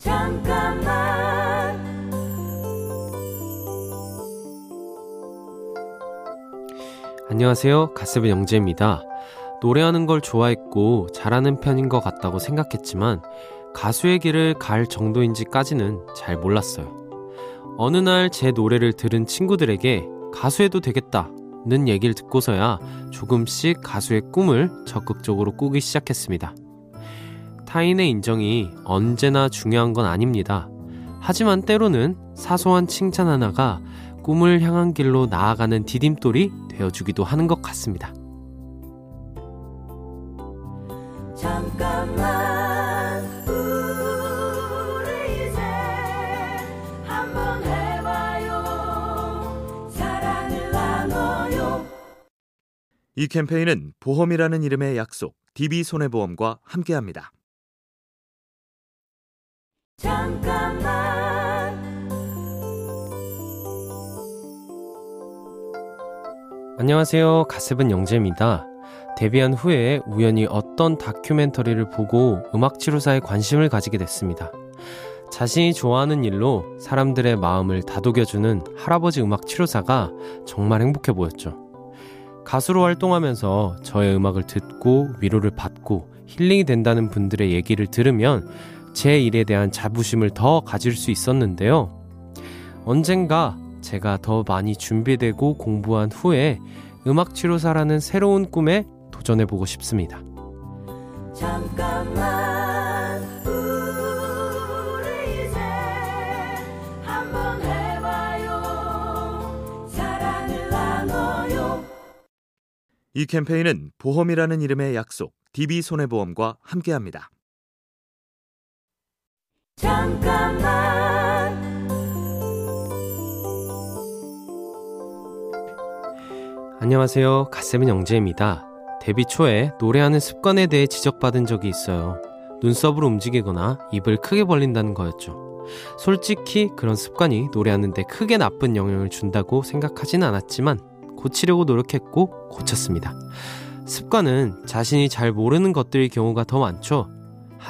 잠깐만 안녕하세요. 가스브 영재입니다. 노래하는 걸 좋아했고 잘하는 편인 것 같다고 생각했지만 가수의 길을 갈 정도인지까지는 잘 몰랐어요. 어느 날 제 노래를 들은 친구들에게 가수해도 되겠다는 얘기를 듣고서야 조금씩 가수의 꿈을 적극적으로 꾸기 시작했습니다. 타인의 인정이 언제나 중요한 건 아닙니다. 하지만 때로는 사소한 칭찬 하나가 꿈을 향한 길로 나아가는 디딤돌이 되어주기도 하는 것 같습니다. 잠깐만 우리 이제 한번 해봐요 사랑을 나눠요 이 캠페인은 보험이라는 이름의 약속, DB손해보험과 함께합니다. 잠깐만 안녕하세요. 가습은 영재입니다. 데뷔한 후에 우연히 어떤 다큐멘터리를 보고 음악치료사에 관심을 가지게 됐습니다. 자신이 좋아하는 일로 사람들의 마음을 다독여주는 할아버지 음악 치료사가 정말 행복해 보였죠. 가수로 활동하면서 저의 음악을 듣고 위로를 받고 힐링이 된다는 분들의 얘기를 들으면 제 일에 대한 자부심을 더 가질 수 있었는데요. 언젠가 제가 더 많이 준비되고 공부한 후에 음악 치료사라는 새로운 꿈에 도전해 보고 싶습니다. 해봐요 사랑을 나눠요 이 캠페인은 보험이라는 이름의 약속, DB손해보험과 함께합니다. 잠깐만 안녕하세요. 갓세븐 영재입니다. 데뷔 초에 노래하는 습관에 대해 지적받은 적이 있어요. 눈썹으로 움직이거나 입을 크게 벌린다는 거였죠. 솔직히 그런 습관이 노래하는데 크게 나쁜 영향을 준다고 생각하진 않았지만 고치려고 노력했고 고쳤습니다. 습관은 자신이 잘 모르는 것들일 경우가 더 많죠.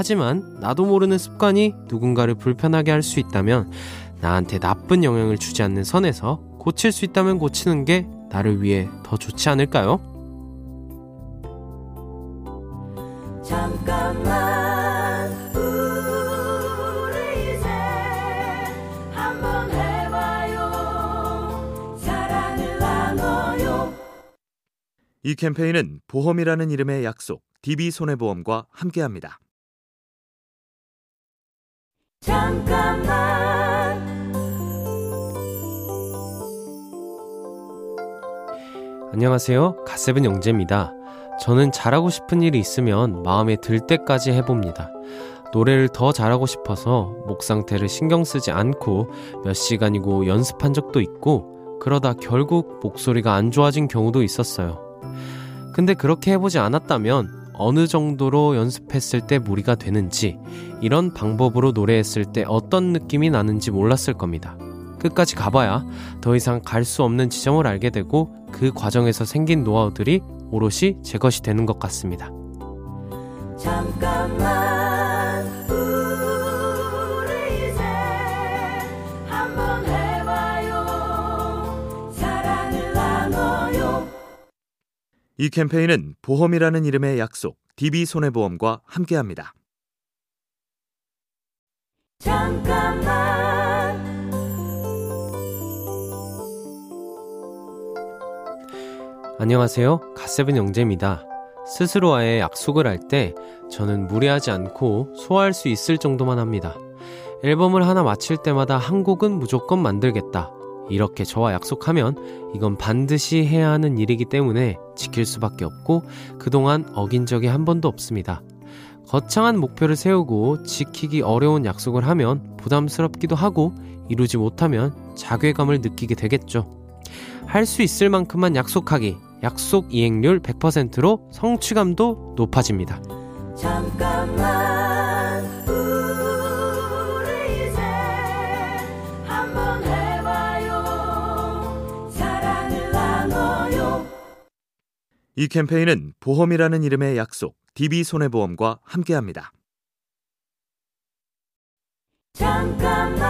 하지만 나도 모르는 습관이 누군가를 불편하게 할 수 있다면 나한테 나쁜 영향을 주지 않는 선에서 고칠 수 있다면 고치는 게 나를 위해 더 좋지 않을까요? 잠깐만 우리 이제 한번 해봐요 사랑을 나눠요 이 캠페인은 보험이라는 이름의 약속, DB손해보험과 함께합니다. 잠깐만 안녕하세요. 갓세븐 영재입니다. 저는 잘하고 싶은 일이 있으면 마음에 들 때까지 해봅니다. 노래를 더 잘하고 싶어서 목 상태를 신경 쓰지 않고 몇 시간이고 연습한 적도 있고 그러다 결국 목소리가 안 좋아진 경우도 있었어요. 근데 그렇게 해보지 않았다면 어느 정도로 연습했을 때 무리가 되는지 이런 방법으로 노래했을 때 어떤 느낌이 나는지 몰랐을 겁니다. 끝까지 가봐야 더 이상 갈 수 없는 지점을 알게 되고 그 과정에서 생긴 노하우들이 오롯이 제 것이 되는 것 같습니다. 잠깐만 이 캠페인은 보험이라는 이름의 약속, DB손해보험과 함께합니다. 잠깐만 안녕하세요. 갓세븐 영재입니다. 스스로와의 약속을 할 때 저는 무리하지 않고 소화할 수 있을 정도만 합니다. 앨범을 하나 마칠 때마다 한 곡은 무조건 만들겠다. 이렇게 저와 약속하면 이건 반드시 해야 하는 일이기 때문에 지킬 수밖에 없고 그동안 어긴 적이 한 번도 없습니다. 거창한 목표를 세우고 지키기 어려운 약속을 하면 부담스럽기도 하고 이루지 못하면 자괴감을 느끼게 되겠죠. 할 수 있을 만큼만 약속하기. 약속 이행률 100%로 성취감도 높아집니다. 잠깐만 이 캠페인은 보험이라는 이름의 약속, DB손해보험과 함께합니다. 잠깐만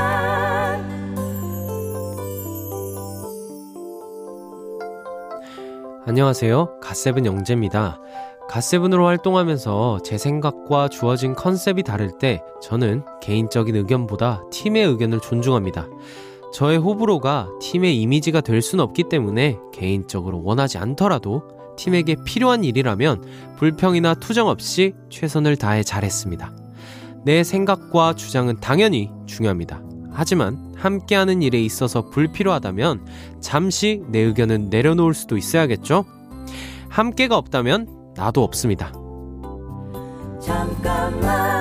안녕하세요. 갓세븐 영재입니다. 갓세븐으로 활동하면서 제 생각과 주어진 컨셉이 다를 때 저는 개인적인 의견보다 팀의 의견을 존중합니다. 저의 호불호가 팀의 이미지가 될순 없기 때문에 개인적으로 원하지 않더라도 팀에게 필요한 일이라면 불평이나 투정 없이 최선을 다해 잘했습니다. 내 생각과 주장은 당연히 중요합니다. 하지만 함께하는 일에 있어서 불필요하다면 잠시 내 의견은 내려놓을 수도 있어야겠죠? 함께가 없다면 나도 없습니다. 잠깐만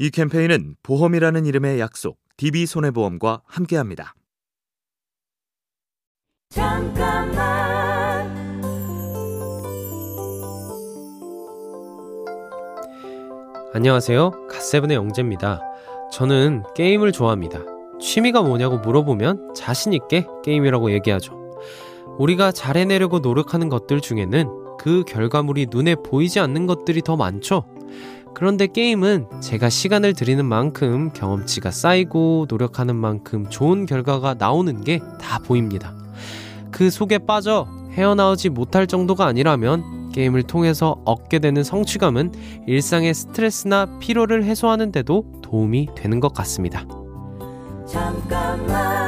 이 캠페인은 보험이라는 이름의 약속, DB손해보험과 함께합니다. 잠깐만 안녕하세요. 갓세븐의 영재입니다. 저는 게임을 좋아합니다. 취미가 뭐냐고 물어보면 자신있게 게임이라고 얘기하죠. 우리가 잘 해내려고 노력하는 것들 중에는 그 결과물이 눈에 보이지 않는 것들이 더 많죠. 그런데 게임은 제가 시간을 들이는 만큼 경험치가 쌓이고 노력하는 만큼 좋은 결과가 나오는 게 다 보입니다. 그 속에 빠져 헤어나오지 못할 정도가 아니라면 게임을 통해서 얻게 되는 성취감은 일상의 스트레스나 피로를 해소하는 데도 도움이 되는 것 같습니다. 잠깐만